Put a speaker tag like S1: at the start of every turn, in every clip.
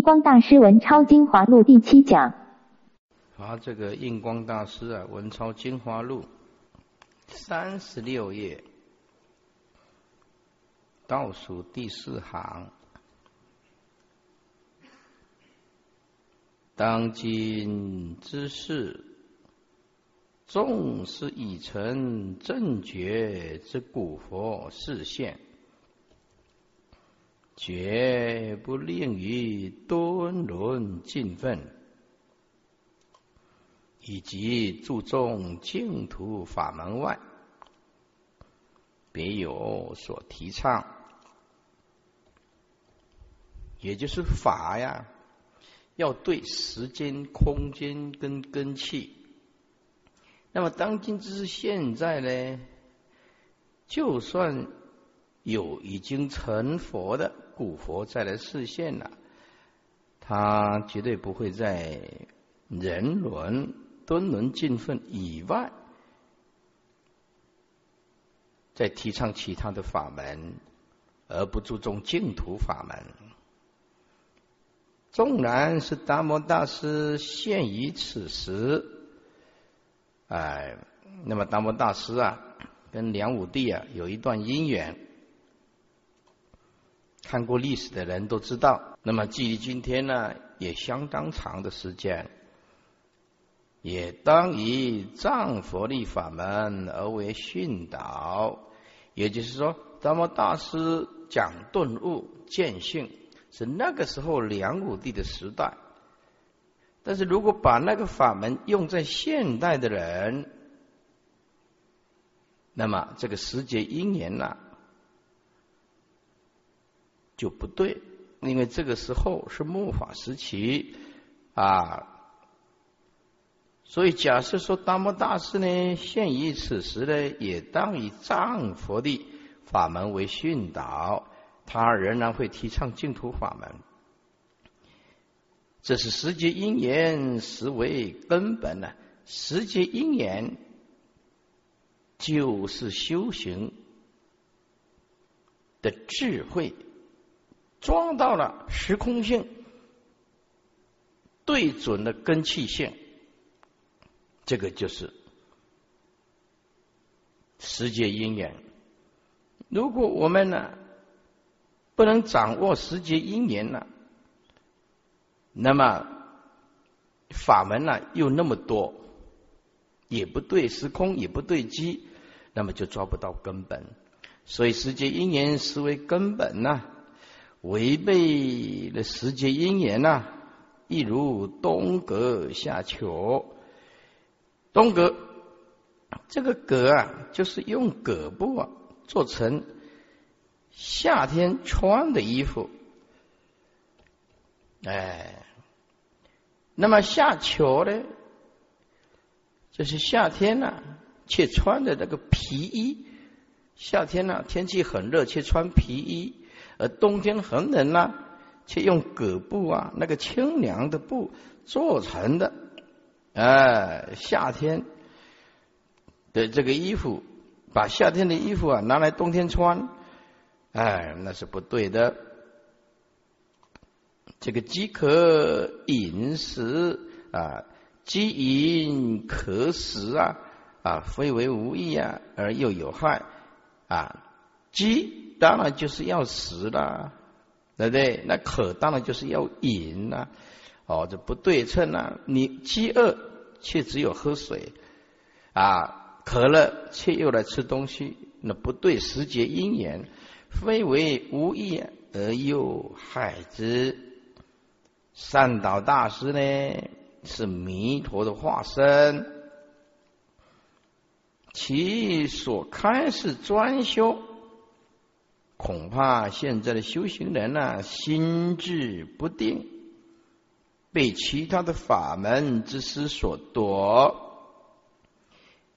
S1: 光大师文超精华录第七讲。
S2: 啊，这个印光大师啊，文超精华录三十六页倒数第四行，当今之事，纵是已成正觉之古佛视现。绝不令于敦伦尽分，以及注重净土法门外，别有所提倡。也就是法呀，要对时间、空间跟根器。那么当今之现在呢，就算有已经成佛的。古佛再来视现了，他绝对不会在人伦、敦伦、尽分以外，再提倡其他的法门，而不注重净土法门。纵然是达摩大师现于此时，哎，那么达摩大师啊，跟梁武帝啊有一段姻缘。看过历史的人都知道，那么距离今天呢，也相当长的时间，也当以藏佛力法门而为训导。也就是说，达摩大师讲顿悟见性，是那个时候梁武帝的时代。但是如果把那个法门用在现代的人，那么这个时节因缘呢？就不对，因为这个时候是末法时期啊，所以假设说达摩大师呢，现于此时呢，也当以藏佛的法门为训导，他仍然会提倡净土法门。这是时节因缘实为根本呢，时节因缘就是修行的智慧。装到了时空性，对准了根气性，这个就是时节因缘。如果我们呢不能掌握时节因缘呢，那么法门呢又那么多，也不对时空，也不对机，那么就抓不到根本。所以时节因缘实为根本呢。违背了时节因缘呐，一如东阁下求。东阁这个阁啊，就是用葛布啊做成夏天穿的衣服。哎，那么夏秋呢，就是夏天呐，却穿的那个皮衣。夏天呢，天气很热，却穿皮衣。而冬天很冷呢，却用葛布啊，那个清凉的布做成的，哎，夏天的这个衣服，把夏天的衣服啊拿来冬天穿，哎，那是不对的。这个饥渴饮食啊，饥饮渴食啊，啊，非为无益啊，而又有害啊，饥。当然就是要食啦，对不对？那渴当然就是要饮啦。哦，这不对称啊！你饥饿却只有喝水啊，渴了却又来吃东西，那不对时节因缘，非为无益而又害之。善导大师呢，是弥陀的化身，其所开是专修。恐怕现在的修行人呢，心智不定，被其他的法门之师所夺，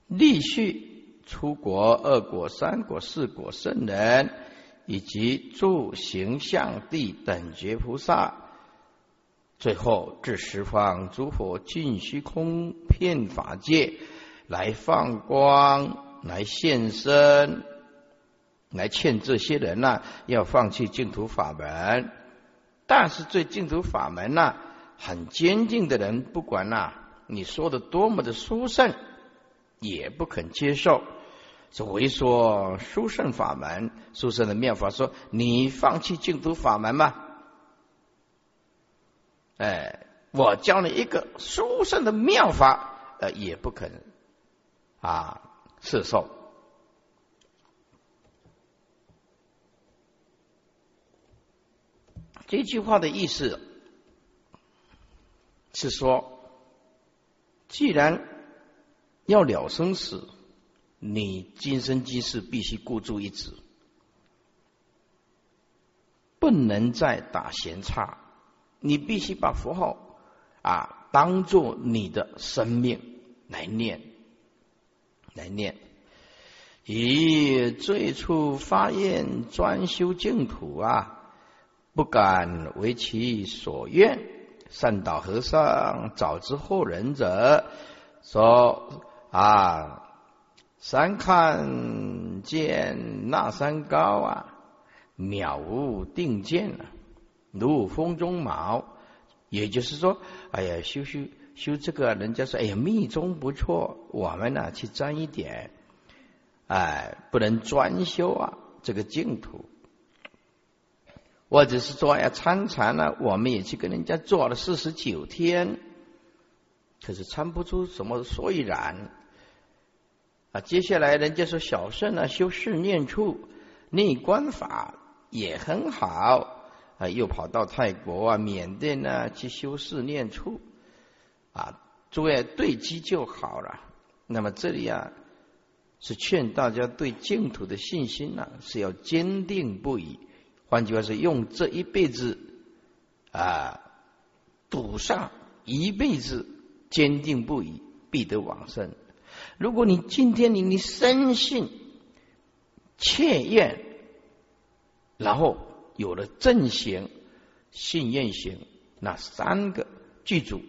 S2: 立续出国二国、三国、四国圣人，以及诸行相地等觉菩萨，最后至十方诸佛尽虚空遍法界来放光，来现身。来劝这些人呢，要放弃净土法门。但是对净土法门呢，很坚定的人，不管呐你说的多么的殊胜，也不肯接受。所谓说殊胜法门，殊胜的妙法，说你放弃净土法门吗？哎，我教你一个殊胜的妙法，呃，也不肯啊，摄受。这句话的意思是说，既然要了生死。你今生今世必须孤注一掷，不能再打闲岔。你必须把符号啊当做你的生命来念，来念。以最初发愿专修净土啊，不敢为其所愿。善导和尚早知后人者说啊。山看见那山高啊，渺无定见啊，如风中毛。也就是说，哎呀，修修修这个，人家说，哎呀，密宗不错，我们呢去沾一点，哎，不能专修啊，这个净土，或者是说要，参禅呢，我们也去跟人家做了四十九天，可是参不出什么所以然。啊，接下来人家说小圣呢修四念处内观法也很好啊，又跑到泰国啊、缅甸呢去修四念处啊，诸位对机就好了。那么这里啊是劝大家对净土的信心呢是要坚定不移，换句话说，用这一辈子啊赌上一辈子坚定不移，必得往生。如果你今天你你深信切愿，然后有了正行、信愿行那三个剧组，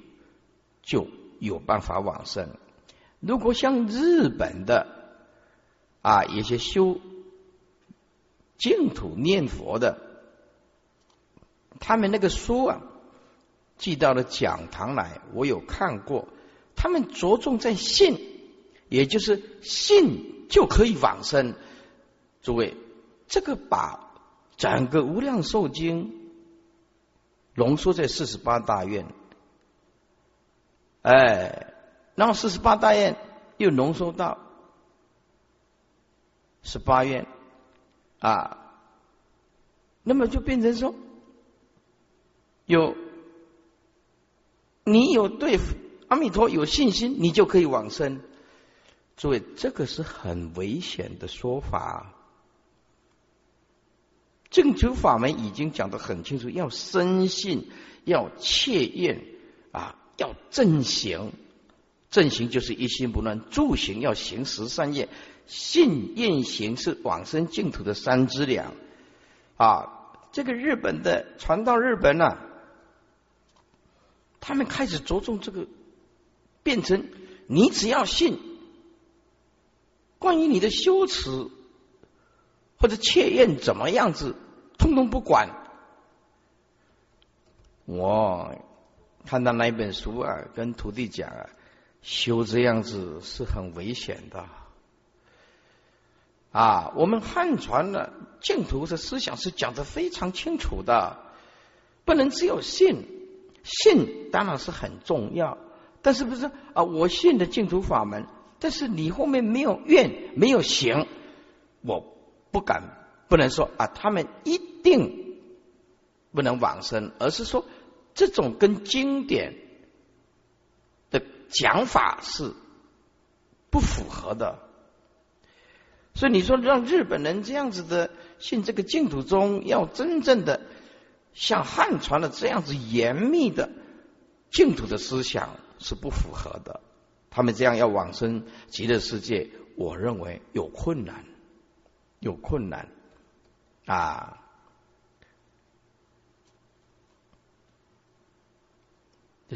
S2: 就有办法往生。如果像日本的啊，一些修净土念佛的，他们那个书啊，寄到了讲堂来，我有看过，他们着重在信。也就是信就可以往生，诸位，这个把整个无量寿经浓缩在四十八大愿，哎，然后四十八大愿又浓缩到十八愿啊，那么就变成说，有你有对阿弥陀有信心，你就可以往生。诸位，这个是很危险的说法。正主法门已经讲得很清楚，要深信，要切愿啊，要正行。正行就是一心不乱，助行要行十善业，信愿行是往生净土的三资粮啊。这个日本的传到日本呢，他们开始着重这个，变成你只要信。关于你的修持或者切愿怎么样子，通通不管。我看到那一本书啊，跟徒弟讲啊，修这样子是很危险的。啊，我们汉传的净土的思想是讲的非常清楚的，不能只有信，信当然是很重要，但是不是啊？我信的净土法门。但是你后面没有愿，没有行，我不敢不能说啊，他们一定不能往生，而是说这种跟经典的讲法是不符合的。所以你说让日本人这样子的信这个净土宗，要真正的像汉传的这样子严密的净土的思想是不符合的。他们这样要往生极乐世界，我认为有困难，有困难啊！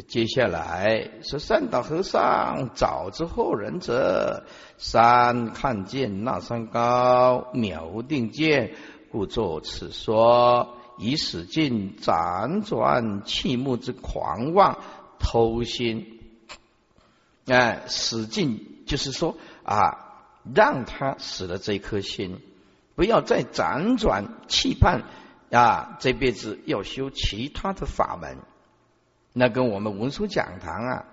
S2: 接下来是善导和尚早知后人者，山看见那山高，渺无定见，故作此说。以使尽辗转气目之狂妄偷心。哎，使尽就是说啊，让他死了这颗心，不要再辗转期盼啊，这辈子要修其他的法门。那跟我们文殊讲堂啊，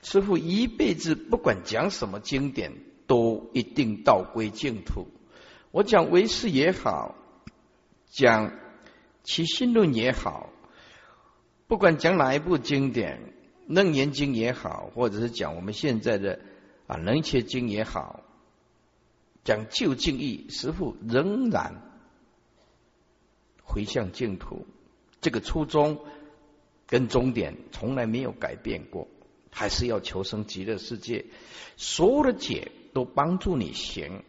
S2: 师傅一辈子不管讲什么经典，都一定道归净土。我讲唯识也好，讲起心论也好，不管讲哪一部经典。楞严经也好，或者是讲我们现在的啊楞伽经也好，讲究竟义，师傅仍然回向净土，这个初衷跟终点从来没有改变过，还是要求生极乐世界。所有的解都帮助你行，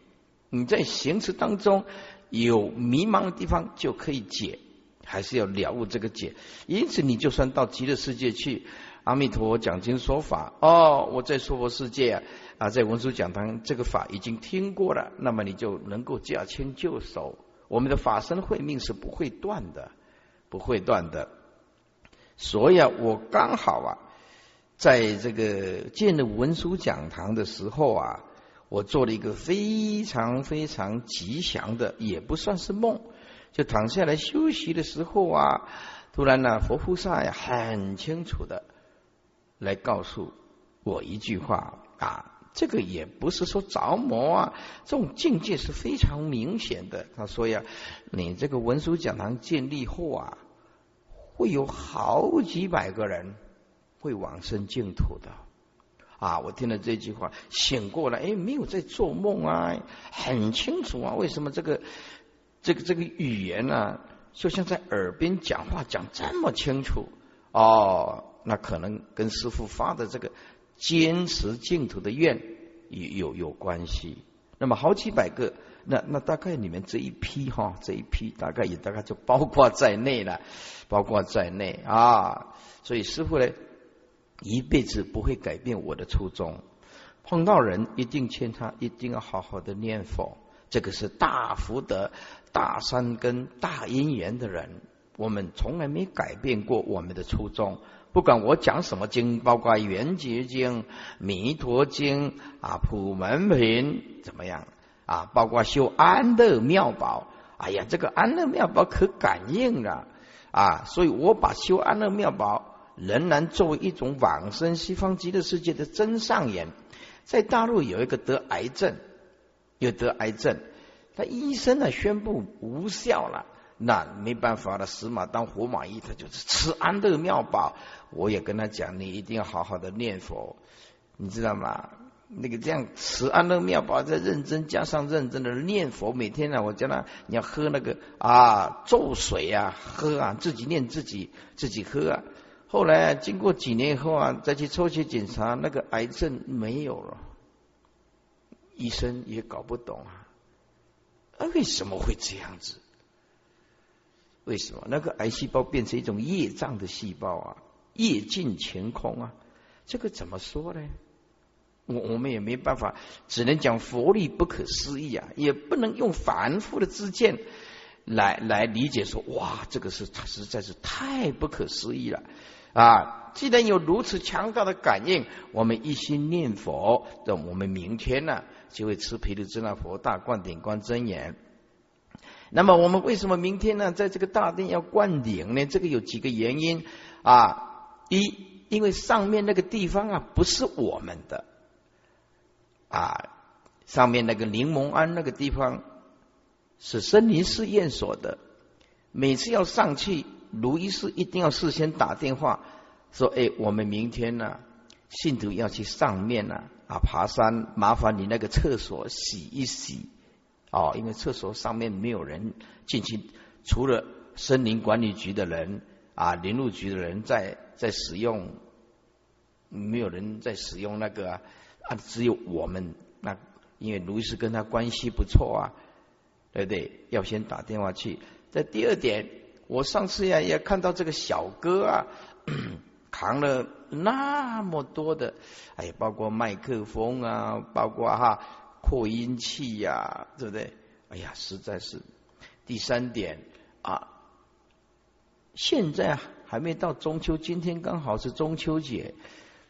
S2: 你在行持当中有迷茫的地方就可以解，还是要了悟这个解。因此，你就算到极乐世界去。阿弥陀佛讲经说法哦，我在娑婆世界啊，在文殊讲堂这个法已经听过了，那么你就能够驾轻就熟。我们的法身慧命是不会断的，不会断的。所以啊，我刚好啊，在这个建了文殊讲堂的时候啊，我做了一个非常非常吉祥的，也不算是梦，就躺下来休息的时候啊，突然呢，佛菩萨呀，很清楚的。来告诉我一句话啊，这个也不是说着魔啊，这种境界是非常明显的。他说呀，你这个文殊讲堂建立后啊，会有好几百个人会往生净土的啊。我听了这句话，醒过来，哎，没有在做梦啊，很清楚啊。为什么这个这个这个语言呢，就像在耳边讲话，讲这么清楚哦？那可能跟师傅发的这个坚持净土的愿有有有关系。那么好几百个，那那大概你们这一批哈，这一批大概也大概就包括在内了，包括在内啊。所以师傅呢，一辈子不会改变我的初衷。碰到人一定劝他一定要好好的念佛，这个是大福德、大善根、大因缘的人，我们从来没改变过我们的初衷。不管我讲什么经，包括圆觉经、弥陀经啊、普门品怎么样啊？包括修安乐妙宝，哎呀，这个安乐妙宝可感应了啊！所以我把修安乐妙宝仍然作为一种往生西方极乐世界的真上眼。在大陆有一个得癌症，有得癌症，他医生呢宣布无效了。那没办法了，死马当活马医，他就是吃安乐妙宝。我也跟他讲，你一定要好好的念佛，你知道吗？那个这样吃安乐妙宝，再认真加上认真的念佛，每天呢，我叫他你要喝那个啊咒水啊，喝啊，自己念自己自己喝啊。后来经过几年以后啊，再去抽血检查，那个癌症没有了，医生也搞不懂啊，啊为什么会这样子？为什么那个癌细胞变成一种业障的细胞啊？业尽乾空啊？这个怎么说呢？我我们也没办法，只能讲佛力不可思议啊，也不能用凡夫的知见来来理解说，哇，这个是实在是太不可思议了啊！既然有如此强大的感应，我们一心念佛，那我们明天呢就会吃毗卢遮那佛大灌顶观真言。那么我们为什么明天呢，在这个大殿要灌顶呢？这个有几个原因啊。一，因为上面那个地方啊不是我们的啊，上面那个柠檬庵那个地方是森林试验所的。每次要上去，卢医师一定要事先打电话说：“哎，我们明天呢，信徒要去上面呢啊爬山，麻烦你那个厕所洗一洗。”哦，因为厕所上面没有人进去，除了森林管理局的人啊，林路局的人在在使用，没有人在使用那个啊，啊只有我们那，因为卢医师跟他关系不错啊，对不对？要先打电话去。在第二点，我上次呀也看到这个小哥啊，扛了那么多的，哎，包括麦克风啊，包括哈。扩音器呀，对不对？哎呀，实在是。第三点啊，现在还没到中秋，今天刚好是中秋节，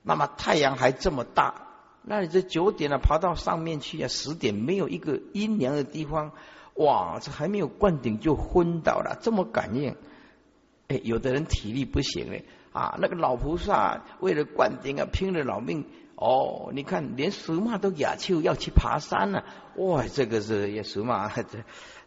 S2: 那么太阳还这么大，那你这九点啊爬到上面去啊，十点没有一个阴凉的地方，哇，这还没有灌顶就昏倒了，这么感应。哎，有的人体力不行嘞，啊，那个老菩萨为了灌顶啊，拼了老命。哦，你看，连属马都雅秋要去爬山了，哇，这个是也属马，这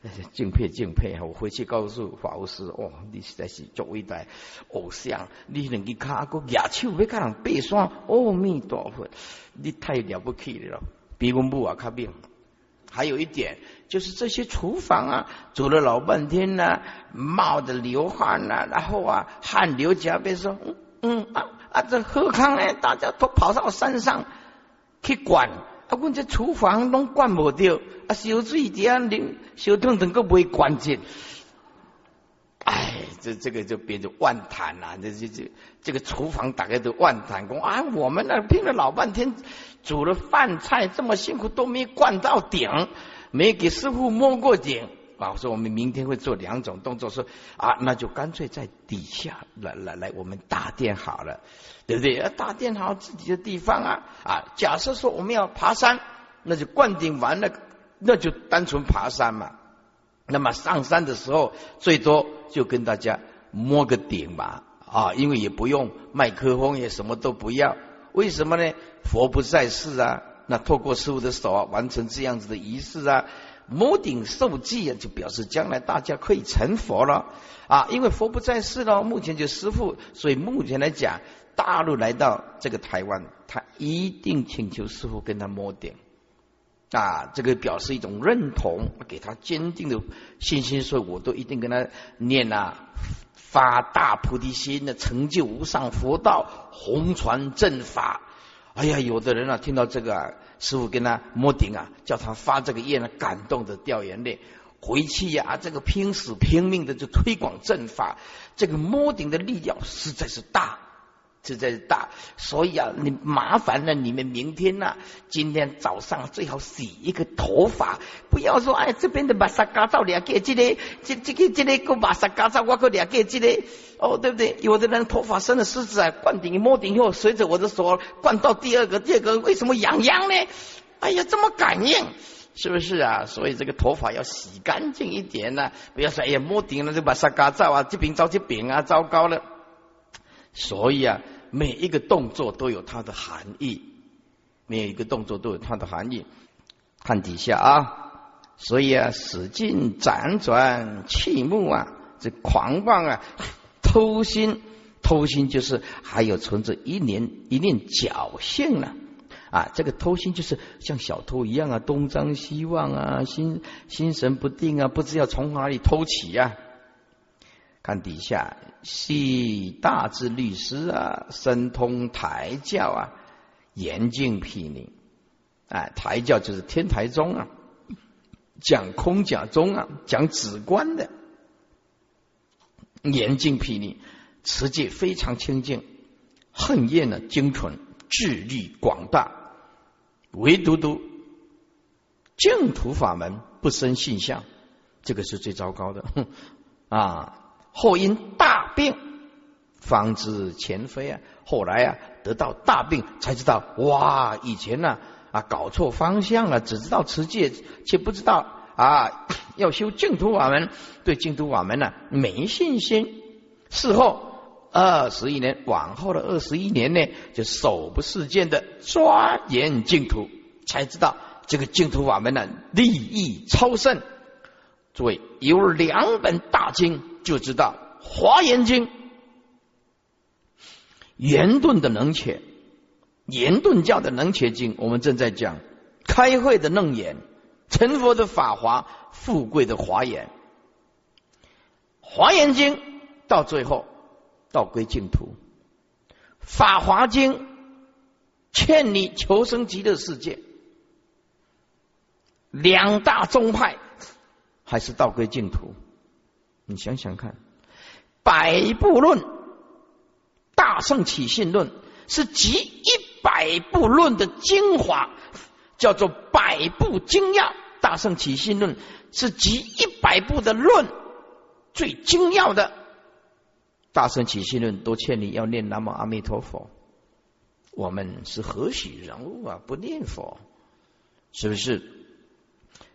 S2: 敬佩敬佩啊！我回去告诉法务师，哦，你实在是作为代偶像，你能去卡个雅秋别看人爬山，阿弥陀佛，你太了不起了，比我们啊看病。还有一点，就是这些厨房啊，煮了老半天呢，冒着流汗呐，然后啊，汗流浃背，说，嗯嗯啊。啊，这何况呢？大家都跑到山上去管，啊，阮这厨房拢管不掉，啊，烧水底啊，你烧汤能够不会关键。哎，这这个就变成万谈了，这这这这个厨房大概都万谈工啊，我们那拼了老半天，煮了饭菜这么辛苦都没灌到顶，没给师傅摸过顶。啊，说我们明天会做两种动作，说啊，那就干脆在底下来来来，我们大殿好了，对不对？大殿好自己的地方啊啊！假设说我们要爬山，那就灌顶完了，那就单纯爬山嘛。那么上山的时候，最多就跟大家摸个顶嘛啊，因为也不用麦克风，也什么都不要。为什么呢？佛不在世啊，那透过师傅的手啊，完成这样子的仪式啊。摩顶受记啊，就表示将来大家可以成佛了啊！因为佛不在世了，目前就师父，所以目前来讲，大陆来到这个台湾，他一定请求师父跟他摸顶啊，这个表示一种认同，给他坚定的信心，说我都一定跟他念啊，发大菩提心的，成就无上佛道，弘传正法。哎呀，有的人啊，听到这个。啊。师傅跟他摸顶啊，叫他发这个愿，感动的掉眼泪。回去呀，这个拼死拼命的就推广正法，这个摸顶的力量实在是大，实在是大。所以啊，你麻烦了你们明天呐，今天早上最好洗一个头发，不要说哎这边的马萨嘎造两个，这个这这个这个个马萨嘎造我个两个，这个哦对不对？有的人头发生了虱子啊，灌顶摸顶以后，随着我的手灌到第二个，第二个为什么痒痒呢？哎呀，这么感应，是不是啊？所以这个头发要洗干净一点呢，不要说哎呀摸顶了就把沙嘎造啊，这边着这边啊，糟糕了。所以啊，每一个动作都有它的含义，每一个动作都有它的含义。看底下啊，所以啊，使劲辗转气目啊，这狂妄啊。偷心，偷心就是还有存着一念一念侥幸呢啊！这个偷心就是像小偷一样啊，东张西望啊，心心神不定啊，不知要从哪里偷起啊。看底下，系大智律师啊，神通台教啊，严禁毗尼啊，台教就是天台宗啊，讲空假宗啊，讲止观的。严禁毗尼，持戒非常清净，恨厌呢精纯，智力广大，唯独独净土法门不生信相，这个是最糟糕的 啊！后因大病方知前非啊，后来啊得到大病才知道，哇！以前呢啊搞错方向了，只知道持戒，却不知道。啊，要修净土法门，对净土法门呢没信心。事后二十一年，往后的二十一年呢，就手不释见的钻研净土，才知道这个净土法门呢利益超胜。诸位有两本大经，就知道《华严经》、圆顿的能且、圆顿教的能且经，我们正在讲开会的楞严。成佛的法华，富贵的华严，华严经到最后道归净土，法华经劝你求生极乐世界。两大宗派还是道归净土，你想想看，百部论、大圣起信论是集一百部论的精华。叫做百部精要，大圣起信论是集一百部的论最精要的大圣起信论都劝你要念南无阿弥陀佛。我们是何许人物啊？不念佛，是不是？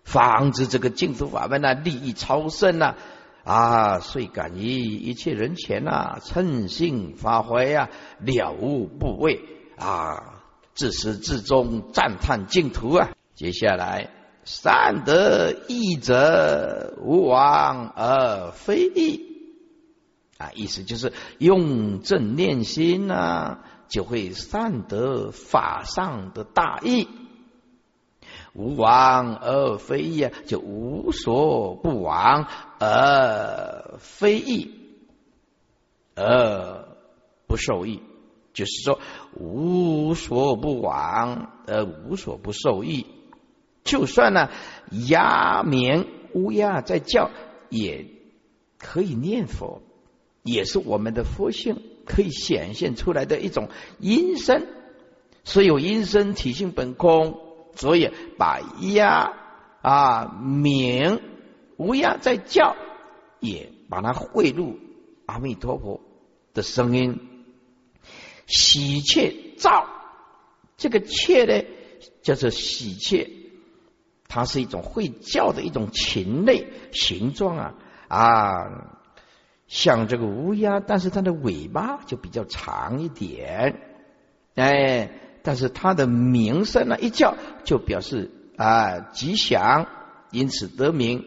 S2: 防止这个净土法门啊，利益超胜啊！啊，遂敢于一切人前啊，称性发挥啊，了悟不畏啊，自始至终赞叹净土啊！接下来，善得义者，无往而非义啊，意思就是用正念心呐，就会善得法上的大义。无往而非义啊，就无所不往而非义，而不受益。就是说，无所不往而无所不受益。就算呢，鸦鸣乌鸦在叫，也可以念佛，也是我们的佛性可以显现出来的一种音声。所有音声体性本空。所以把鸦啊鸣乌鸦在叫，也把它汇入阿弥陀佛的声音，喜鹊噪，这个雀呢叫做喜鹊，它是一种会叫的一种禽类，形状啊。啊像这个乌鸦，但是它的尾巴就比较长一点，哎。但是它的名声呢，一叫就表示啊吉祥，因此得名。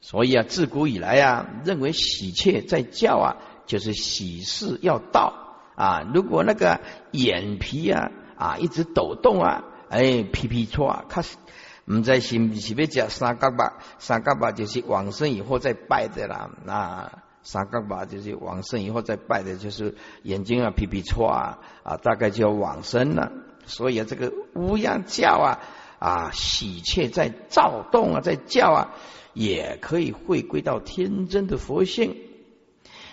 S2: 所以啊，自古以来啊，认为喜鹊在叫啊，就是喜事要到啊。如果那个眼皮啊啊一直抖动啊，哎皮皮错啊，看唔在是是别讲三角吧，三角吧就是往生以后再拜的啦啊。三更吧，就是往生以后再拜的，就是眼睛啊皮皮错啊啊，大概就要往生了。所以啊，这个乌鸦叫啊啊，喜鹊在躁动啊，在叫啊，也可以回归到天真的佛性。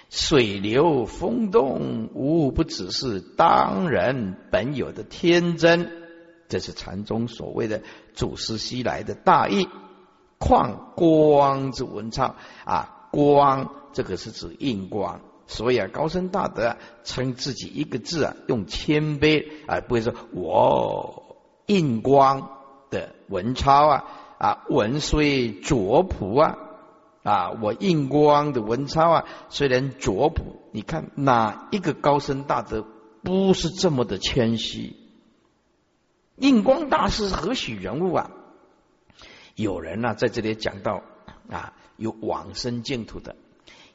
S2: 水流风动，无不只是当人本有的天真。这是禅宗所谓的祖师西来的大义。况光之文昌啊，光。这个是指印光，所以啊，高僧大德啊称自己一个字啊，用谦卑啊，不会说我印光的文钞啊啊，文虽拙朴啊啊，我印光的文钞啊，虽然拙朴，你看哪一个高僧大德不是这么的谦虚？印光大师何许人物啊？有人呢在这里讲到啊，有往生净土的。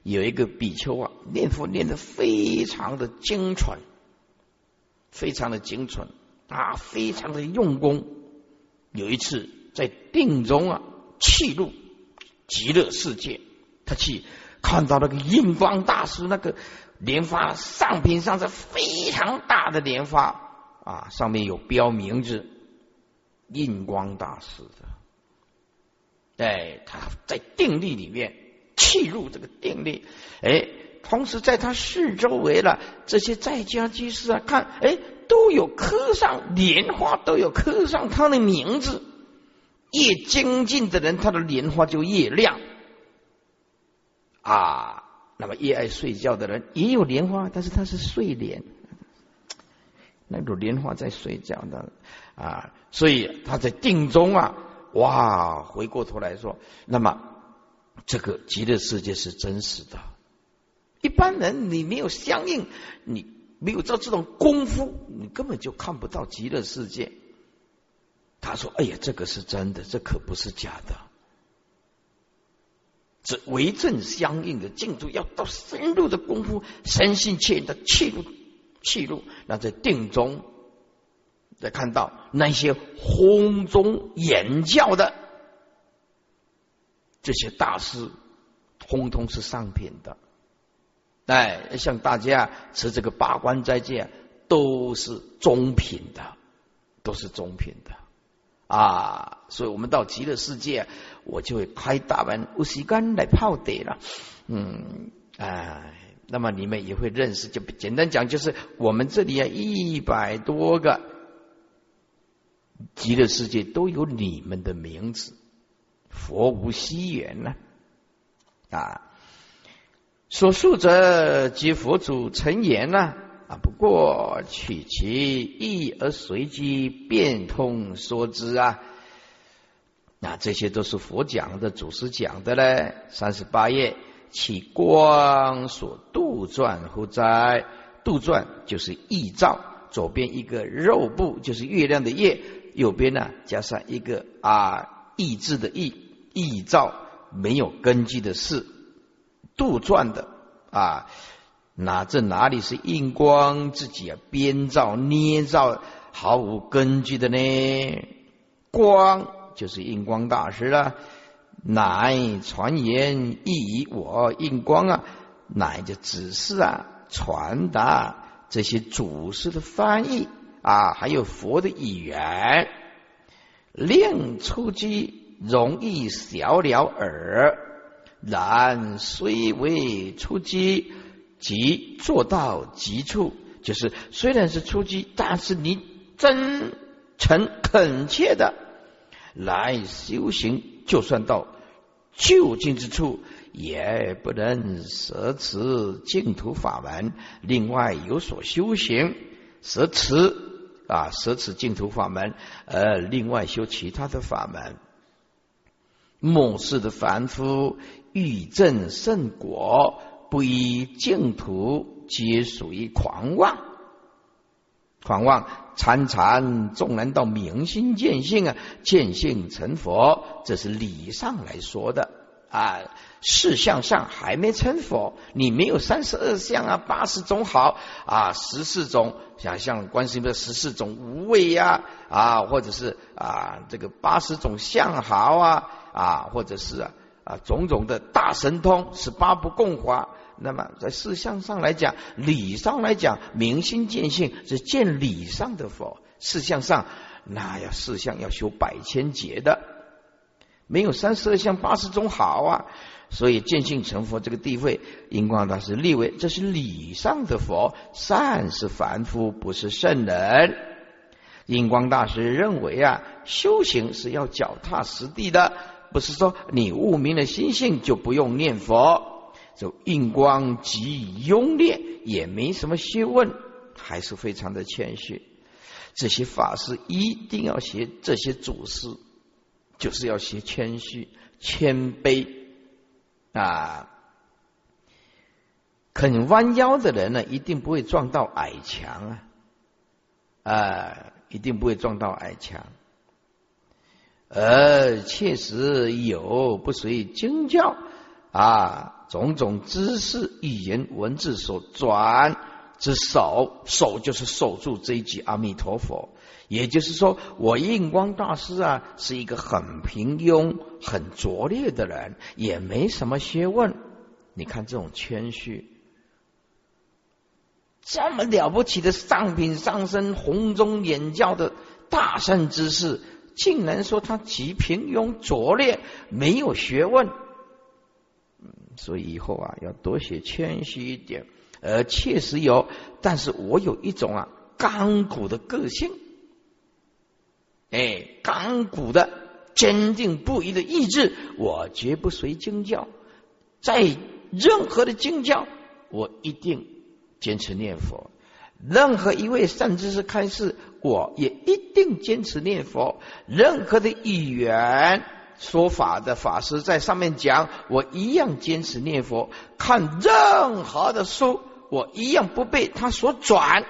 S2: 有一个比丘啊，念佛念的非常的精纯，非常的精纯啊，非常的用功。有一次在定中啊，气入极乐世界，他去看到那个印光大师那个莲花上品上是非常大的莲花啊，上面有标名字印光大师的，哎，他在定力里面。气入这个定力，哎，同时在他四周围了这些在家居士啊，看，哎，都有刻上莲花，都有刻上他的名字。越精进的人，他的莲花就越亮啊。那么越爱睡觉的人也有莲花，但是他是睡莲，那种莲花在睡觉的啊，所以他在定中啊，哇，回过头来说，那么。这个极乐世界是真实的，一般人你没有相应，你没有做这种功夫，你根本就看不到极乐世界。他说：“哎呀，这个是真的，这可不是假的。这为正相应的净土，要到深入的功夫，深信切的气入，气入，那在定中，再看到那些轰中言教的。”这些大师通通是上品的，哎，像大家持这个八关斋戒，都是中品的，都是中品的啊！所以，我们到极乐世界，我就会开大门，无时间来泡底了。嗯，哎，那么你们也会认识，就简单讲，就是我们这里啊，一百多个极乐世界都有你们的名字。佛无西缘呢啊！所述者即佛祖成言呐啊，不过取其意而随机变通说之啊。那这些都是佛讲的，祖师讲的嘞。三十八页，其光所杜撰乎哉？杜撰就是臆造，左边一个肉部就是月亮的月，右边呢加上一个啊意志的意，臆造没有根据的事。杜撰的啊，哪这哪里是印光自己啊编造捏造毫无根据的呢？光就是印光大师了，乃传言亦以我印光啊，乃就只是啊传达这些祖师的翻译啊，还有佛的语言，令出机容易小了耳。然虽为出击，即做到极处，就是虽然是出击，但是你真诚恳切的来修行，就算到就近之处，也不能舍此净土法门，另外有所修行，舍此啊，舍此净土法门，呃，另外修其他的法门。末世的凡夫。欲证圣果，不依净土，皆属于狂妄。狂妄参禅，纵然到明心见性啊，见性成佛，这是理上来说的啊。事相上还没成佛，你没有三十二相啊，八十种好啊，十四种想像观世音的十四种无畏呀啊，或者是啊这个八十种相好啊啊，或者是啊。啊，种种的大神通是八不共华。那么在事相上来讲，理上来讲，明心见性是见理上的佛。事相上，那要事相要修百千劫的，没有三十二相八十种好啊。所以见性成佛这个地位，印光大师立为这是理上的佛，善是凡夫，不是圣人。印光大师认为啊，修行是要脚踏实地的。不是说你悟明了心性就不用念佛，就印光极庸劣，也没什么学问，还是非常的谦虚。这些法师一定要学这些祖师，就是要学谦虚、谦卑啊。肯弯腰的人呢，一定不会撞到矮墙啊，啊，一定不会撞到矮墙。而确实有不随经教啊，种种知识、语言、文字所转之守，守就是守住这一句阿弥陀佛。也就是说，我印光大师啊，是一个很平庸、很拙劣的人，也没什么学问。你看这种谦虚，这么了不起的上品上身、红中眼教的大圣之士。竟然说他极平庸拙劣，没有学问。所以以后啊，要多学谦虚一点。呃，确实有，但是我有一种啊刚骨的个性，哎，刚骨的坚定不移的意志，我绝不随经教，在任何的经教，我一定坚持念佛。任何一位善知识开示，我也一定坚持念佛。任何的语言说法的法师在上面讲，我一样坚持念佛。看任何的书，我一样不被他所转，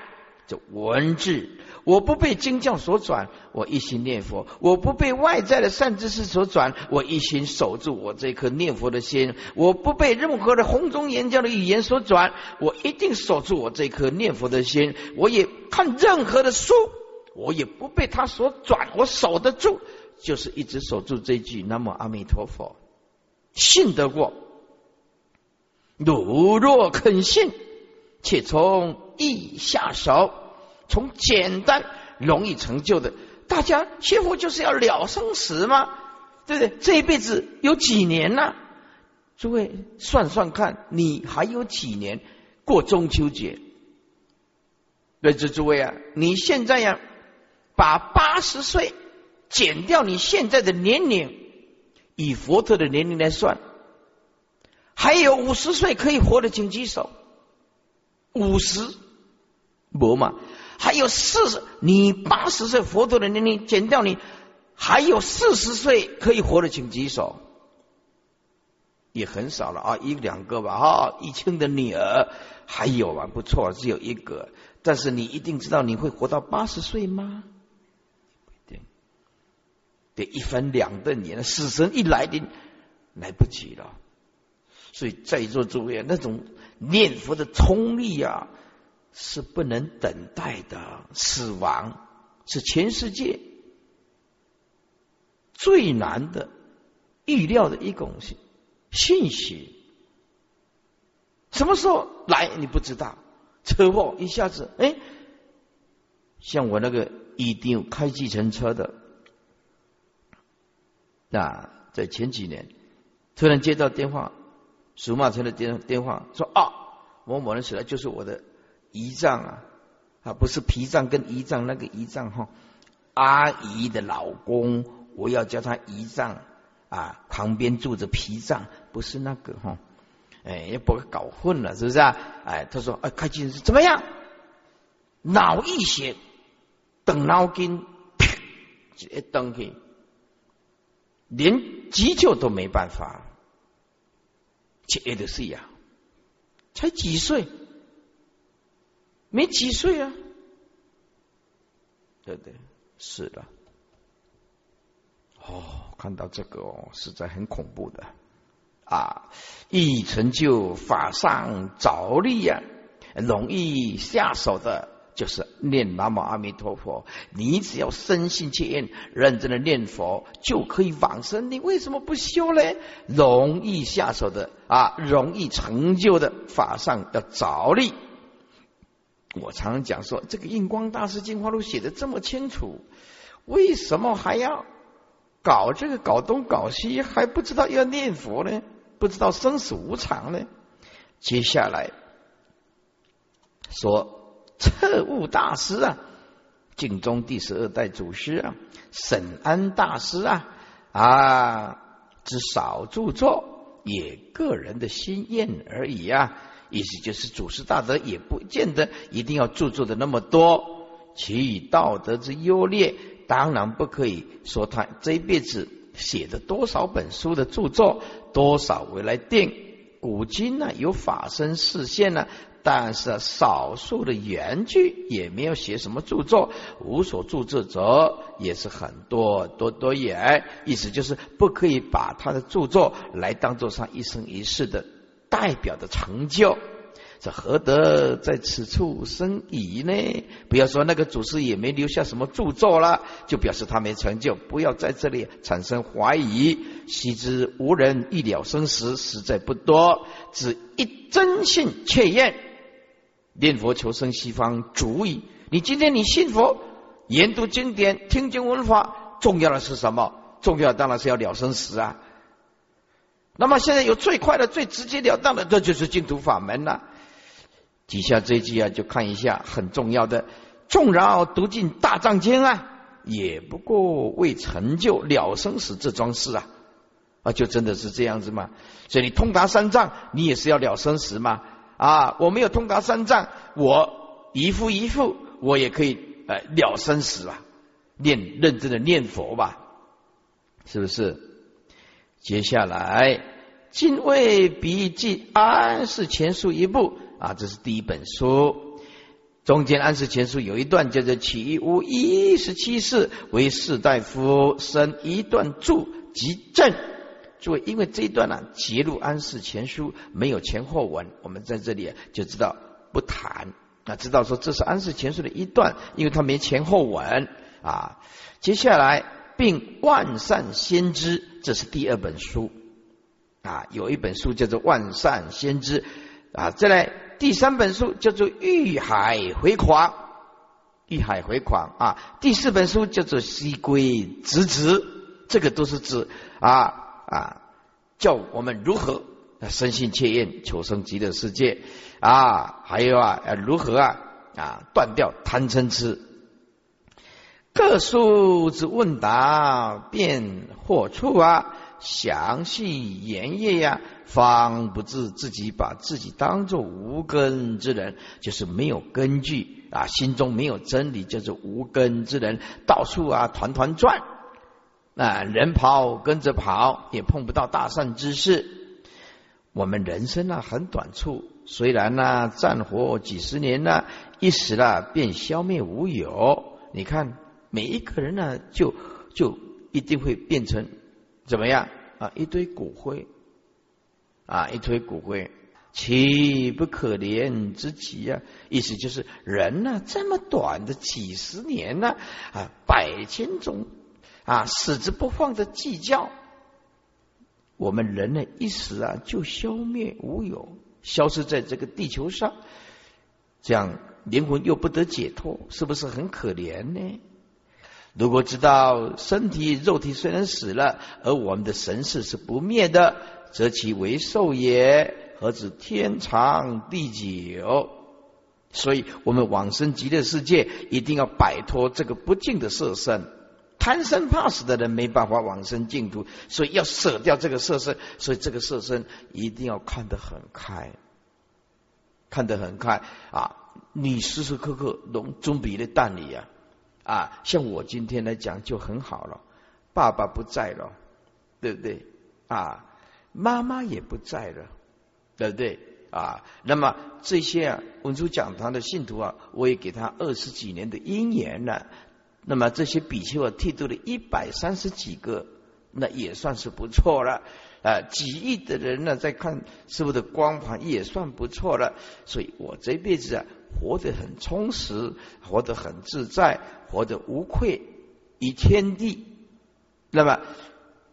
S2: 就文字。我不被经教所转，我一心念佛；我不被外在的善知识所转，我一心守住我这颗念佛的心；我不被任何的红中言教的语言所转，我一定守住我这颗念佛的心。我也看任何的书，我也不被他所转，我守得住，就是一直守住这句“南无阿弥陀佛”，信得过。如若肯信，且从易下手。从简单容易成就的，大家学佛就是要了生死吗？对不对？这一辈子有几年呢？诸位算算看，你还有几年过中秋节？对，这诸位啊，你现在呀，把八十岁减掉你现在的年龄，以佛陀的年龄来算，还有五十岁可以活的，请举手。五十，不嘛？还有四十，你八十岁佛陀的年龄减掉你，还有四十岁可以活的，请举手。也很少了啊，一两个吧，哈，一清的女儿还有啊，不错，只有一个。但是你一定知道你会活到八十岁吗？不一定，得一分两瞪眼，死神一来临，来不及了。所以在座诸位，那种念佛的冲力啊，是不能等待的。死亡是全世界最难的预料的一种信息。什么时候来你不知道？车祸一下子，哎，像我那个一定开计程车的，那在前几年突然接到电话。属马车的电电话说啊，某某人死了，就是我的姨丈啊，啊不是脾脏跟胰脏那个胰脏哈，阿姨的老公，我要叫他姨丈啊，旁边住着脾脏，不是那个哈，哎，也不会搞混了，是不是啊？哎，他说哎，开机怎么样？脑溢血，等脑筋，一登去，连急救都没办法。七的岁呀，才几岁？没几岁啊？对对，是的。哦，看到这个哦，实在很恐怖的啊！易成就法上着力呀，容易下手的。就是念南无阿弥陀佛，你只要深信切愿，认真的念佛，就可以往生。你为什么不修呢？容易下手的啊，容易成就的法上要着力。我常常讲说，这个印光大师进化录写的这么清楚，为什么还要搞这个搞东搞西，还不知道要念佛呢？不知道生死无常呢？接下来说。彻悟大师啊，晋宗第十二代祖师啊，沈安大师啊啊，之少著作，也个人的心愿而已啊。意思就是祖师大德也不见得一定要著作的那么多，其以道德之优劣，当然不可以说他这一辈子写的多少本书的著作，多少为来定。古今呢，有法身视现呢。但是少数的原句也没有写什么著作，无所著作者也是很多多多也。意思就是不可以把他的著作来当做上一生一世的代表的成就。这何得在此处生疑呢？不要说那个祖师也没留下什么著作了，就表示他没成就。不要在这里产生怀疑。昔之无人一了生死，实在不多，只一真信切愿。念佛求生西方足矣。你今天你信佛，研读经典，听经闻法，重要的是什么？重要当然是要了生死啊。那么现在有最快的、最直截了当的，这就是净土法门了。底下这一句啊，就看一下，很重要的。纵然读尽大藏经啊，也不过为成就了生死这桩事啊。啊，就真的是这样子吗？所以你通达三藏，你也是要了生死吗？啊，我没有通达三藏，我一副一副，我也可以呃了生死啊，念认真的念佛吧，是不是？接下来敬畏笔记安世前书一部啊，这是第一本书，中间安世前书有一段叫做起无一十七世为士大夫生一段注即正。诸位，因为这一段呢，揭露安世前书没有前后文，我们在这里就知道不谈啊，知道说这是安世前书的一段，因为它没前后文啊。接下来，并万善先知，这是第二本书啊，有一本书叫做万善先知啊。再来第三本书叫做欲海回狂，欲海回狂啊。第四本书叫做西归直直，这个都是指啊。啊，教我们如何生信切愿求生极乐世界啊？还有啊，如何啊啊断掉贪嗔痴？各数之问答，便或处啊，详细言叶呀，方不自自己把自己当做无根之人，就是没有根据啊，心中没有真理，叫做无根之人，到处啊团团转，啊人跑跟着跑，也碰不到大善之事。我们人生啊很短促，虽然呢战火几十年呢，一时呢便消灭无有。你看每一个人呢，就就一定会变成怎么样啊？一堆骨灰。啊，一堆骨灰，岂不可怜之极啊？意思就是人呢，这么短的几十年呢，啊，百千种啊，死之不放的计较，我们人类一时啊就消灭无有，消失在这个地球上，这样灵魂又不得解脱，是不是很可怜呢？如果知道身体肉体虽然死了，而我们的神识是不灭的。则其为寿也，何止天长地久？所以，我们往生极乐世界，一定要摆脱这个不净的色身。贪生怕死的人没办法往生净土，所以要舍掉这个色身。所以，这个色身一定要看得很开，看得很开啊！你时时刻刻拢总比的淡你呀啊！像我今天来讲就很好了，爸爸不在了，对不对啊？妈妈也不在了，对不对啊？那么这些啊，文殊讲堂的信徒啊，我也给他二十几年的姻缘了。那么这些比丘啊，剃度了一百三十几个，那也算是不错了啊。几亿的人呢，在看师傅的光盘，也算不错了。所以我这辈子啊，活得很充实，活得很自在，活得无愧于天地。那么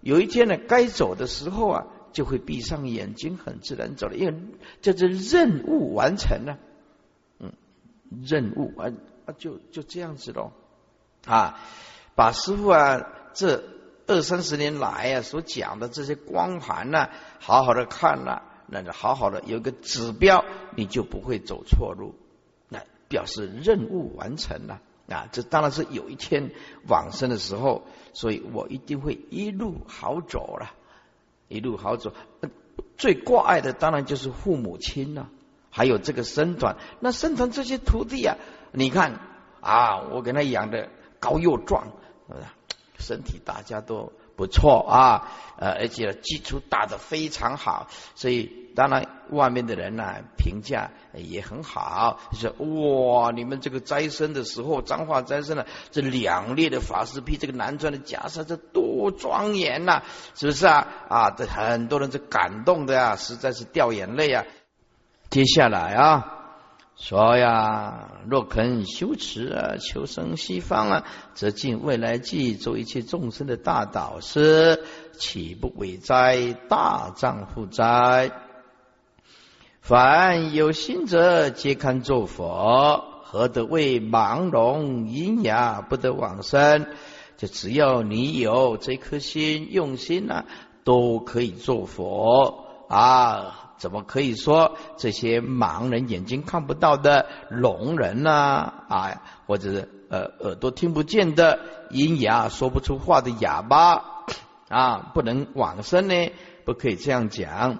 S2: 有一天呢，该走的时候啊。就会闭上眼睛，很自然走了，因为这是任务完成了。嗯，任务完啊，就就这样子喽。啊，把师傅啊这二三十年来啊所讲的这些光盘呢，好好的看了，那就好好的有个指标，你就不会走错路。那表示任务完成了啊。这当然是有一天往生的时候，所以我一定会一路好走了。一路好走，最挂碍的当然就是父母亲了，还有这个僧团。那僧团这些徒弟啊，你看啊，我给他养的高又壮，身体大家都不错啊，呃，而且基础打得非常好，所以。当然，外面的人呢评价也很好，就说哇，你们这个斋生的时候，脏话斋生呢，这两列的法师披这个南传的袈裟，这多庄严呐，是不是啊？啊，这很多人这感动的呀，实在是掉眼泪啊。接下来啊，说呀，若肯修持啊，求生西方啊，则尽未来际做一切众生的大导师，岂不伟哉？大丈夫哉？凡有心者，皆堪作佛。何得为盲聋喑哑不得往生？就只要你有这颗心，用心呢，都可以做佛啊！怎么可以说这些盲人眼睛看不到的聋人呢？啊，或者是呃耳朵听不见的音哑说不出话的哑巴啊，不能往生呢？不可以这样讲。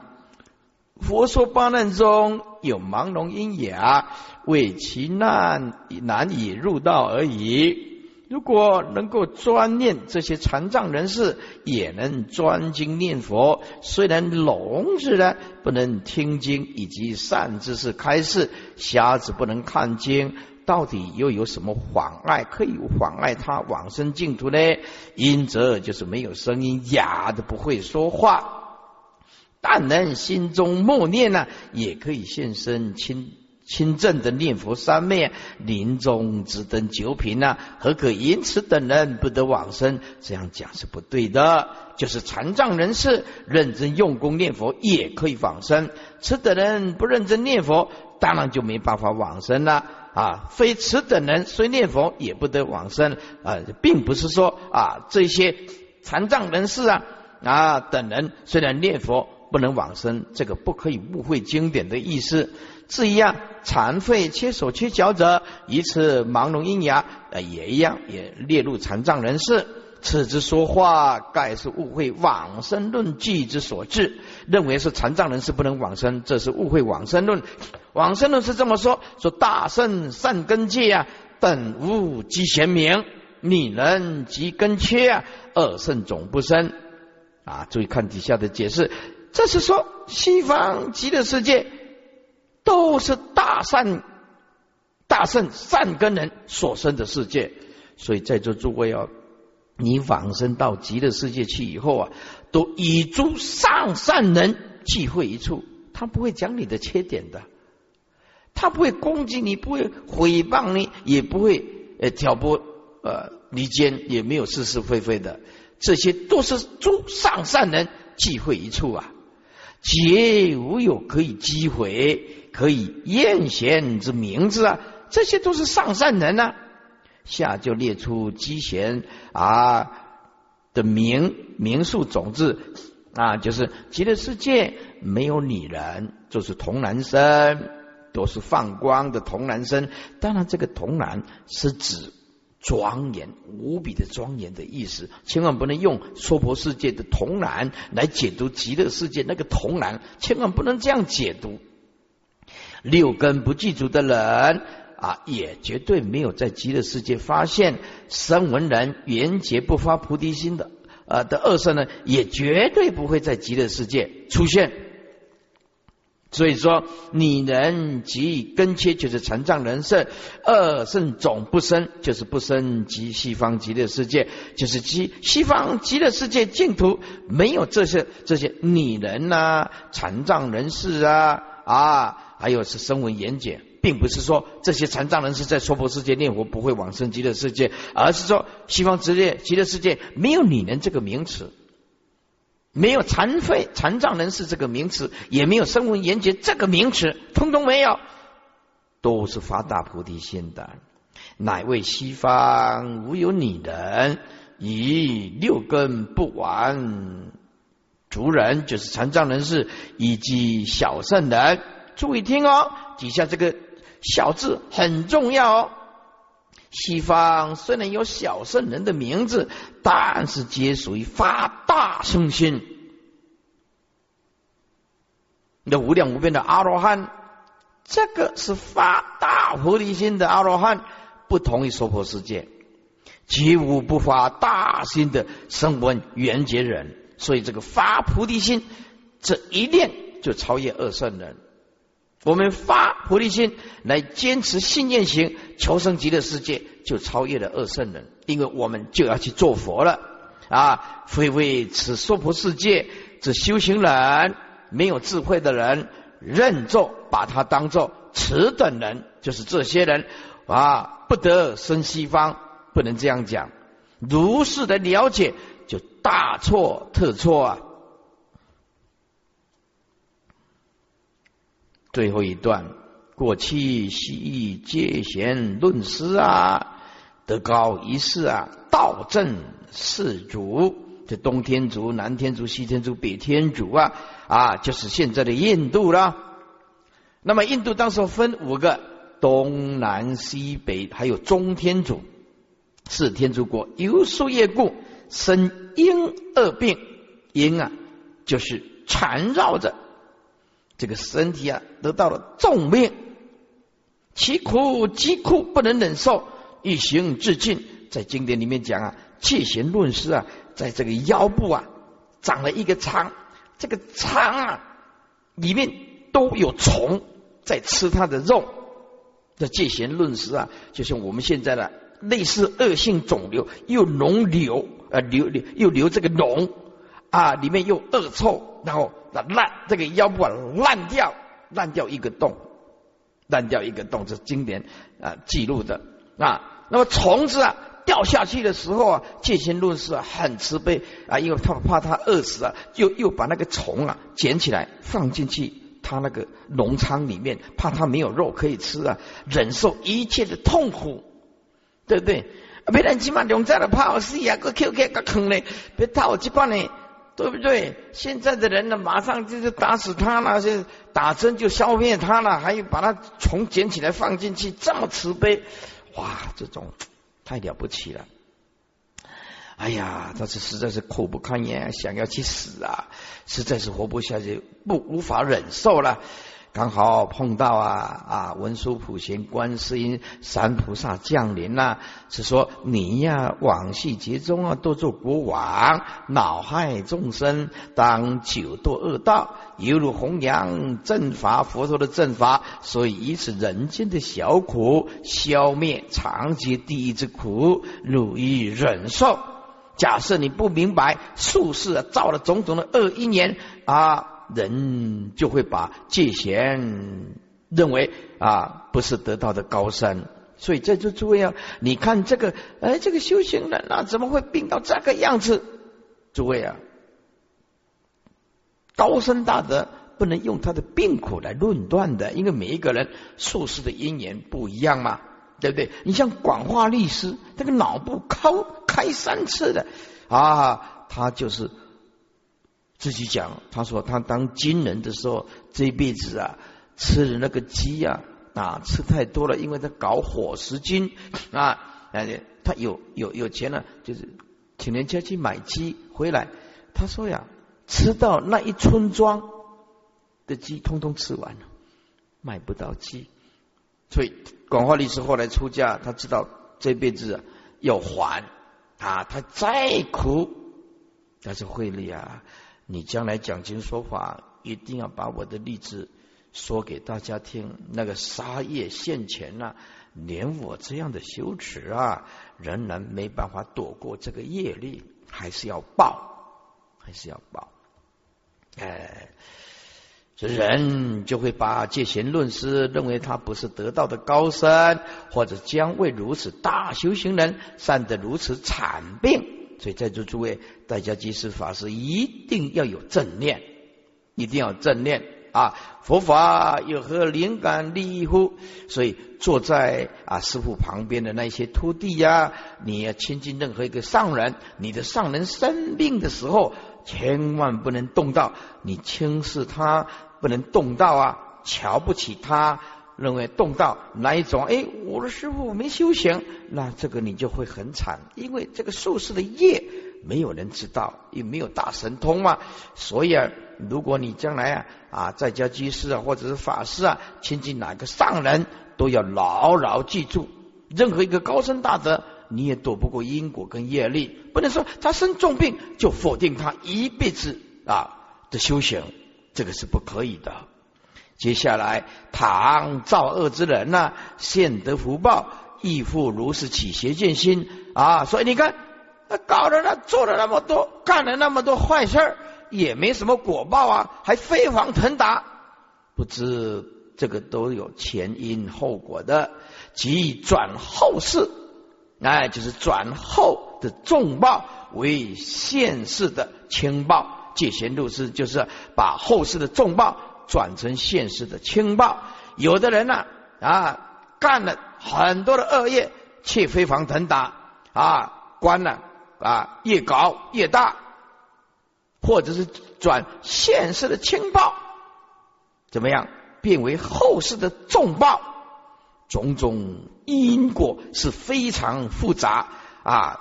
S2: 佛说八难中有盲聋音哑，为其难难以入道而已。如果能够专念这些残障人士，也能专精念佛。虽然聋子呢不能听经以及善知识开示，瞎子不能看经，到底又有什么妨碍可以妨碍他往生净土呢？因则就是没有声音，哑的不会说话。但能心中默念呢，也可以现身亲亲正的念佛三昧，临终只等九品呢？何可因此等人不得往生？这样讲是不对的。就是残障人士认真用功念佛，也可以往生；此等人不认真念佛，当然就没办法往生了啊！非此等人虽念佛也不得往生啊，并不是说啊这些残障人士啊啊等人虽然念佛。不能往生，这个不可以误会经典的意思。至于啊，残废、缺手、缺脚者，以此盲聋喑哑，呃，也一样，也列入残障人士。此之说话，盖是误会往生论据之所致，认为是残障人士不能往生，这是误会往生论。往生论是这么说：说大圣善根界啊，等无积贤明，女人及根缺啊，二圣总不生啊。注意看底下的解释，这是说西方极乐世界都是大善、大圣善根人所生的世界，所以在座诸位啊。你往生到极乐世界去以后啊，都以诸上善人聚会一处，他不会讲你的缺点的，他不会攻击你，不会诽谤你，也不会呃挑拨呃离间，也没有是是非非的，这些都是诸上善人聚会一处啊，皆无有可以击毁、可以艳贤之名字啊，这些都是上善人啊。下就列出积贤啊的名名数种子啊，就是极乐世界没有女人，就是童男生，都是放光的童男生。当然，这个童男是指庄严无比的庄严的意思，千万不能用娑婆世界的童男来解读极乐世界那个童男，千万不能这样解读。六根不具足的人。啊，也绝对没有在极乐世界发现声闻人缘劫不发菩提心的，呃的恶圣呢，也绝对不会在极乐世界出现。所以说，你人及根切就是残障人圣，二圣总不生，就是不生极西方极乐世界，就是极西方极乐世界净土没有这些这些女人呐，残障人士啊啊，还有是声闻缘劫。并不是说这些残障人士在娑婆世界念佛不会往生极乐世界，而是说西方极乐极乐世界没有你人这个名词，没有残废残障人士这个名词，也没有声闻缘觉这个名词，通通没有，都是发大菩提心的。乃为西方无有你人，以六根不完族人，就是残障人士以及小圣人，注意听哦，底下这个。小字很重要哦。西方虽然有小圣人的名字，但是皆属于发大圣心。那无量无边的阿罗汉，这个是发大菩提心的阿罗汉，不同于娑婆世界，即无不发大心的声闻缘觉人。所以这个发菩提心，这一念就超越二圣人。我们发菩提心来坚持信念行，求生极乐世界，就超越了二圣人。因为我们就要去做佛了啊！非为此娑婆世界之修行人，没有智慧的人，认作把他当作此等人，就是这些人啊，不得生西方，不能这样讲。如是的了解，就大错特错啊！最后一段，过去西界贤论师啊，德高一世啊，道正世主，这东天竺、南天竺、西天竺、北天竺啊，啊，就是现在的印度啦。那么印度当时分五个，东南西北，还有中天竺，是天竺国。由树叶故生婴二病，婴啊，就是缠绕着。这个身体啊，得到了重病，其苦极苦，不能忍受，一行至尽。在经典里面讲啊，戒贤论师啊，在这个腰部啊，长了一个疮，这个疮啊，里面都有虫在吃他的肉。这戒贤论师啊，就像我们现在的类似恶性肿瘤，又脓瘤啊，瘤瘤又瘤这个脓啊，里面又恶臭，然后。那烂这个腰部啊烂掉，烂掉一个洞，烂掉一个洞，这经典啊记录的啊。那么虫子啊掉下去的时候啊，戒心论师很慈悲啊，因为他怕他饿死啊，又又把那个虫啊捡起来放进去他那个农仓里面，怕他没有肉可以吃啊，忍受一切的痛苦，对不对？别人起码两在的怕死呀，个 Q K 个坑嘞，别套我几罐呢。对不对？现在的人呢，马上就是打死他了，就打针就消灭他了，还有把他虫捡起来放进去，这么慈悲，哇，这种太了不起了哎呀，他是实在是苦不堪言，想要去死啊，实在是活不下去，不无法忍受了。刚好碰到啊啊文殊普贤观世音三菩萨降临呐，是说你呀往昔劫中啊多做国王，恼害众生，当九堕恶道，犹如弘扬正法佛陀的正法，所以以此人间的小苦，消灭长劫地狱之苦，如意忍受。假设你不明白术士造了种种的恶因缘啊。人就会把戒贤认为啊不是得道的高山，所以在这诸位啊，你看这个哎这个修行人啊怎么会病到这个样子？诸位啊，高深大德不能用他的病苦来论断的，因为每一个人术士的因缘不一样嘛，对不对？你像广化律师，这个脑部开开三次的啊，他就是。自己讲，他说他当军人的时候，这一辈子啊，吃的那个鸡呀啊，吃太多了，因为他搞伙食军啊，他有有有钱了，就是请人家去买鸡回来。他说呀，吃到那一村庄的鸡，通通吃完了，买不到鸡。所以广化律师后来出家，他知道这辈子啊要还啊，他再苦，但是慧利啊。你将来讲经说法，一定要把我的例子说给大家听。那个杀业现前呐，连我这样的羞耻啊，仍然没办法躲过这个业力，还是要报，还是要报。哎，这人就会把戒贤论师认为他不是得道的高僧，或者将为如此大修行人，善得如此惨病。所以在座诸位，大家即使法师一定要有正念，一定要正念啊！佛法有何灵感利益乎？所以坐在啊师傅旁边的那些徒弟呀，你要亲近任何一个上人，你的上人生病的时候，千万不能动到，你轻视他，不能动到啊，瞧不起他。认为动到哪一种？哎，我的师傅没修行，那这个你就会很惨，因为这个术士的业没有人知道，也没有大神通嘛。所以啊，如果你将来啊啊在家居士啊或者是法师啊亲近哪个上人，都要牢牢记住，任何一个高僧大德，你也躲不过因果跟业力。不能说他生重病就否定他一辈子啊的修行，这个是不可以的。接下来，唐造恶之人呢，现得福报，亦复如是起邪见心啊！所以你看，搞了那做了那么多，干了那么多坏事儿，也没什么果报啊，还飞黄腾达，不知这个都有前因后果的，即转后世，哎，就是转后的重报为现世的轻报，借贤入世，就是把后世的重报。转成现实的轻报，有的人呢啊干了很多的恶业，却飞黄腾达啊，官呢啊越搞越大，或者是转现实的轻报，怎么样变为后世的重报？种种因果是非常复杂啊，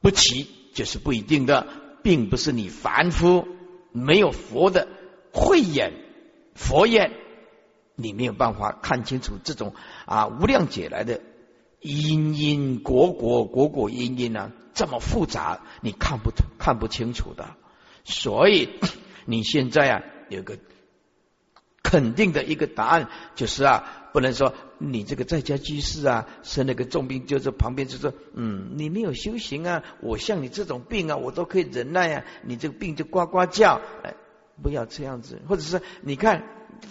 S2: 不齐就是不一定的，并不是你凡夫没有佛的慧眼。佛眼，你没有办法看清楚这种啊无量劫来的因因果果果果因因啊这么复杂，你看不看不清楚的。所以你现在啊有个肯定的一个答案，就是啊不能说你这个在家居士啊生了个重病，就是旁边就说嗯你没有修行啊，我像你这种病啊我都可以忍耐啊，你这个病就呱呱叫哎。不要这样子，或者是你看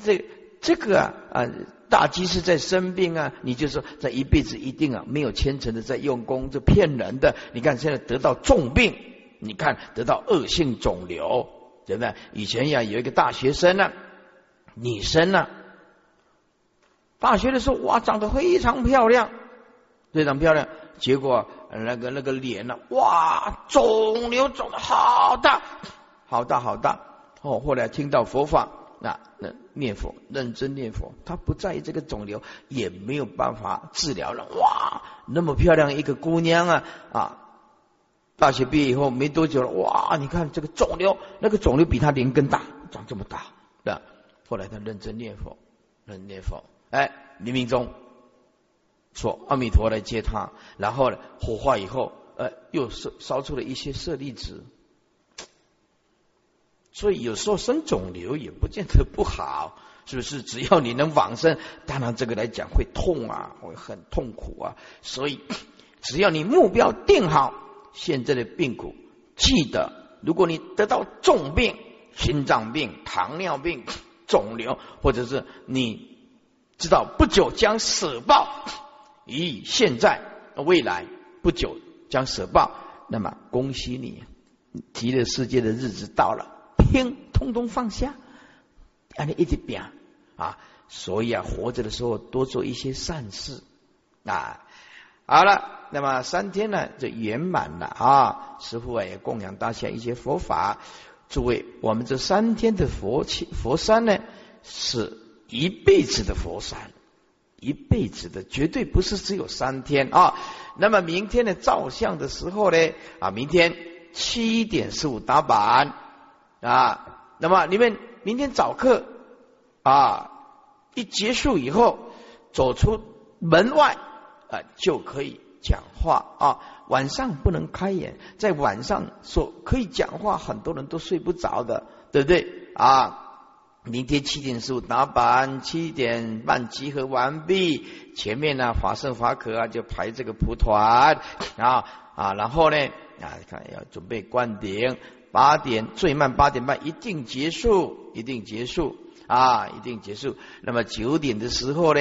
S2: 这这个啊啊，大机是在生病啊，你就说在一辈子一定啊没有虔诚的在用功，这骗人的。你看现在得到重病，你看得到恶性肿瘤，对不对？以前呀有一个大学生呢，女生呢，大学的时候哇长得非常漂亮，非常漂亮，结果那个那个脸呢哇肿瘤肿的好大，好大好大。哦，后来听到佛法，那那念佛，认真念佛，他不在意这个肿瘤，也没有办法治疗了。哇，那么漂亮一个姑娘啊啊大学毕业以后没多久了，哇！你看这个肿瘤，那个肿瘤比他连根大，长这么大，对吧？后来他认真念佛，认念佛，哎，冥冥中说阿弥陀来接他，然后呢，火化以后，呃，又烧烧出了一些舍利子。所以有时候生肿瘤也不见得不好，是不是？只要你能往生，当然这个来讲会痛啊，会很痛苦啊。所以只要你目标定好，现在的病苦，记得，如果你得到重病、心脏病、糖尿病、肿瘤，或者是你知道不久将死报，以现在未来不久将死报，那么恭喜你，极乐世界的日子到了。听，通通放下，让你一直变啊！所以啊，活着的时候多做一些善事啊。好了，那么三天呢就圆满了啊。师傅啊也供养大家一些佛法。诸位，我们这三天的佛气佛山呢，是一辈子的佛山，一辈子的，绝对不是只有三天啊。那么明天的照相的时候呢啊，明天七点十五打板。啊，那么你们明天早课啊，一结束以后走出门外啊，就可以讲话啊。晚上不能开眼，在晚上说可以讲话，很多人都睡不着的，对不对啊？明天七点十五打板，七点半集合完毕。前面呢，法圣法可啊，就排这个蒲团啊啊，然后呢啊，看要准备灌顶。八点最慢八点半一定结束，一定结束啊，一定结束。那么九点的时候呢，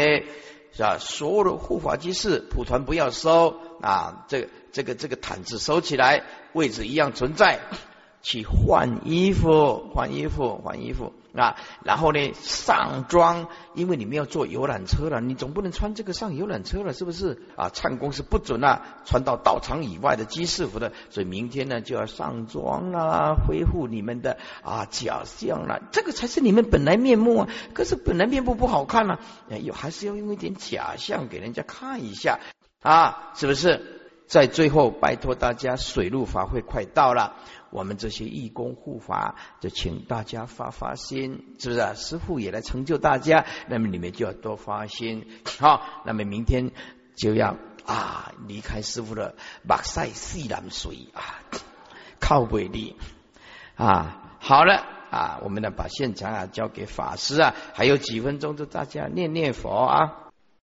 S2: 是吧？所有的护法居士蒲团不要收啊，这个这个这个毯子收起来，位置一样存在。去换衣服，换衣服，换衣服啊！然后呢，上妆，因为你们要坐游览车了，你总不能穿这个上游览车了，是不是？啊，唱功是不准啊，穿到道场以外的居士服的，所以明天呢就要上妆啊，恢复你们的啊假象了，这个才是你们本来面目啊。可是本来面目不好看啊，有还是要用一点假象给人家看一下啊，是不是？在最后，拜托大家，水陆法会快到了。我们这些义工护法，就请大家发发心，是不是？啊师傅也来成就大家，那么你们就要多发心。好，那么明天就要啊离开师傅的马赛西南水啊，靠伟力啊。好了啊，我们呢把现场啊交给法师啊，还有几分钟，就大家念念佛啊。